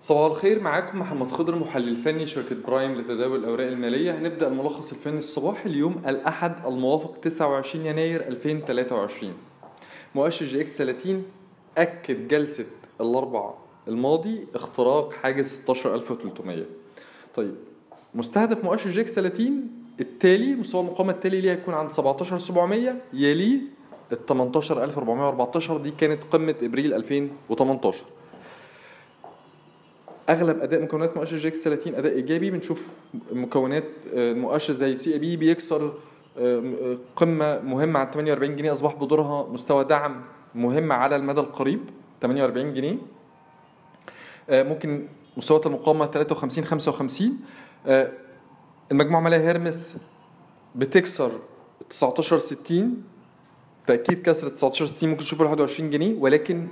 صباح الخير معاكم محمد خضر محلل فني شركة برايم لتداول الأوراق المالية. هنبدأ الملخص الفني الصباحي اليوم الأحد الموافق 29 يناير 2023 مؤشر EGX 30 أكد جلسة الأربع الماضي اختراق حاجز 16300 طيب مستهدف مؤشر EGX 30 التالي مستوى المقاومة التالي ليه هيكون عند 17700 يليه ال 18414 دي كانت قمة إبريل 2018 أغلب أداء مكونات مؤشر EGX 30 أداء إيجابي. بنشوف مكونات آه، مؤشر زي CIB بيكسر آه، آه، قمة مهمة عند 48 جنيه أصبح بدورها مستوى دعم مهم على المدى القريب 48 جنيه. ممكن مستويات المقاومة 53 55 آه، المجموعة الماليه هيرمس بتكسر 19 60 تأكيد كسر 19 60 ممكن تشوفه 21 جنيه ولكن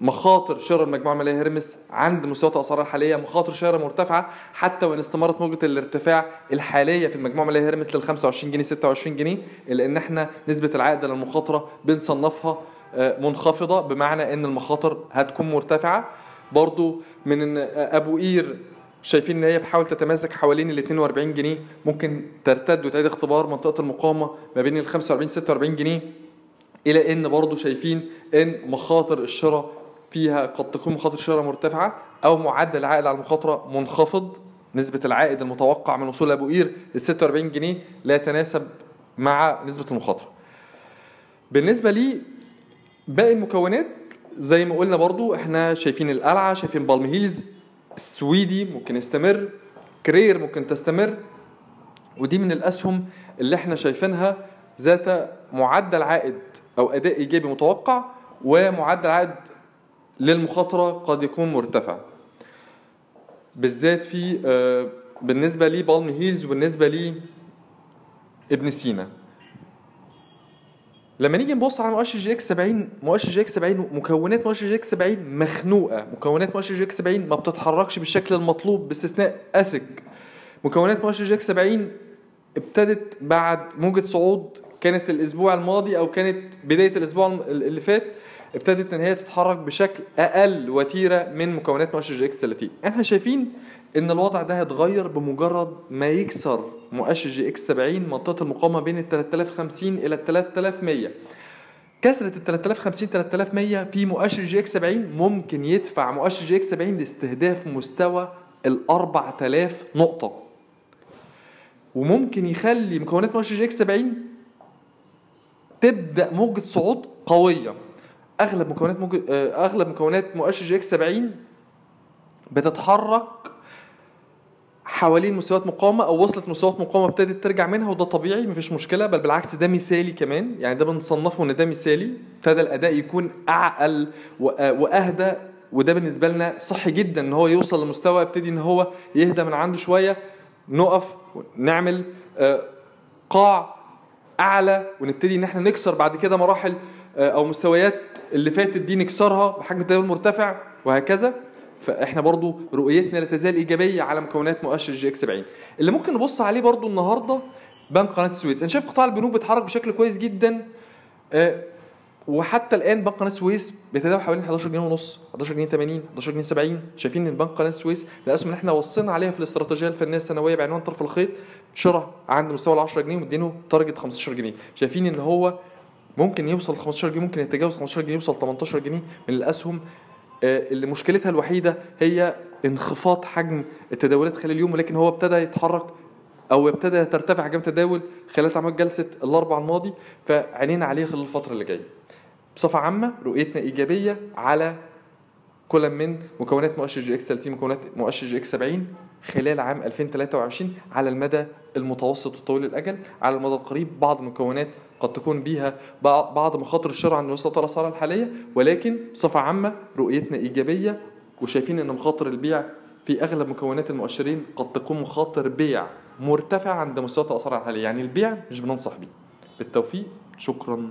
مخاطر شراء المجموعة المالية هيرمس عند مستويات الأسعار الحالية مخاطر شراء مرتفعة حتى وإن استمرت موجة الارتفاع الحالية في المجموعة المالية هيرمس لل 25 جنيه 26 جنيه الا ان إحنا نسبة العائد على المخاطرة بنصنفها آه، منخفضة بمعنى إن المخاطر هتكون مرتفعة. برضو من آه، أبو قير شايفين إن هي بتحاول تتماسك حوالين ال 42 جنيه ممكن ترتد وتعيد اختبار منطقة المقاومة ما بين ال 45 46 جنيه إلى إن برضو شايفين إن مخاطر الشراء فيها قد تكون مخاطر شراء مرتفعة أو معدل العائد على المخاطرة منخفض. نسبة العائد المتوقع من وصول أبو قير ل 46 جنيه لا يتناسب مع نسبة المخاطرة. بالنسبة لي باقي المكونات زي ما قلنا برضو إحنا شايفين القلعة شايفين بالم هيلز السويدي ممكن يستمر كرير ممكن تستمر ودي من الأسهم اللي إحنا شايفينها ذات معدل عائد أو أداء إيجابي متوقع ومعدل عائد للمخاطرة قد يكون مرتفع. بالذات في آه، بالنسبة لي بالم هيلز وبالنسبة لي ابن سينا. لما نيجي نبص على مؤشر EGX 70 مؤشر EGX 70 مكونات مؤشر EGX 70 مخنوقة. مكونات مؤشر EGX 70 ما بتتحركش بالشكل المطلوب باستثناء أسك. مكونات مؤشر EGX 70 ابتدت بعد موجة صعود كانت الأسبوع الماضي أو كانت بداية الأسبوع اللي فات. ابتدت إن هي تتحرك بشكل أقل وتيرة من مكونات مؤشر EGX 30 إحنا شايفين إن الوضع ده هيتغير بمجرد ما يكسر مؤشر EGX 70 منطقة المقاومة بين ال 3050 إلى ال 3100 كسرة ال 3050 3100 في مؤشر EGX 70 ممكن يدفع مؤشر EGX 70 لاستهداف مستوى ال 4000 نقطة. وممكن يخلي مكونات مؤشر EGX 70 تبدأ موجة صعود قوية. أغلب مكونات موجة آه، أغلب مكونات مؤشر EGX 70 بتتحرك حوالين مستويات مقاومة أو وصلت مستويات مقاومة ابتدت ترجع منها وده طبيعي مفيش مشكلة بل بالعكس ده مثالي كمان. يعني ده بنصنفه إن ده مثالي ابتدى الأداء يكون أعقل وأ- وأهدى وده بالنسبة لنا صحي جدا إن هو يوصل لمستوى يبتدي إن هو يهدى من عنده شوية. نقف نعمل آه، قاع أعلى ونبتدي إن إحنا نكسر بعد كده مراحل آه، أو مستويات اللي فاتت دي نكسرها بحجم تداول مرتفع وهكذا. فإحنا برضو رؤيتنا لا تزال إيجابية على مكونات مؤشر EGX 70 اللي ممكن نبص عليه برضو النهارده بنك قناة السويس. أنا شايف قطاع البنوك بيتحرك بشكل كويس جدا آه، وحتى الآن بنك قناة السويس بيتداول حوالين 11 جنيه ونص 11 جنيه 80 11 جنيه 70 شايفين إن بنك قناة السويس الاسهم اللي إحنا وصينا عليها في الاستراتيجية الفنية السنوية بعنوان طرف الخيط شرع عند مستوى ال 10 جنيه ومدينه تارجت 15 جنيه. شايفين إن هو ممكن يوصل ل 15 جنيه ممكن يتجاوز 15 جنيه يوصل 18 جنيه. من الأسهم آه، اللي مشكلتها الوحيدة هي انخفاض حجم التداولات خلال اليوم ولكن هو ابتدى يتحرك أو ابتدى ترتفع حجم التداول خلال اعمال جلسة الاربع الماضي فعينينا عليه خلال الفترة اللي جاية. بصفة عامة رؤيتنا إيجابية على كل من مكونات مؤشر EGX 30 مكونات مؤشر EGX 70 خلال عام 2023 على المدى المتوسط وطويل الأجل. على المدى القريب بعض المكونات قد تكون بيها بعض مخاطر الشراء عند وسط الاسعار الحالية ولكن بصفة عامة رؤيتنا إيجابية وشايفين إن مخاطر البيع في أغلب مكونات المؤشرين قد تكون مخاطر بيع مرتفعة عند مستويات الاسعار الحالية. يعني البيع مش بننصح بيه. بالتوفيق. شكرا.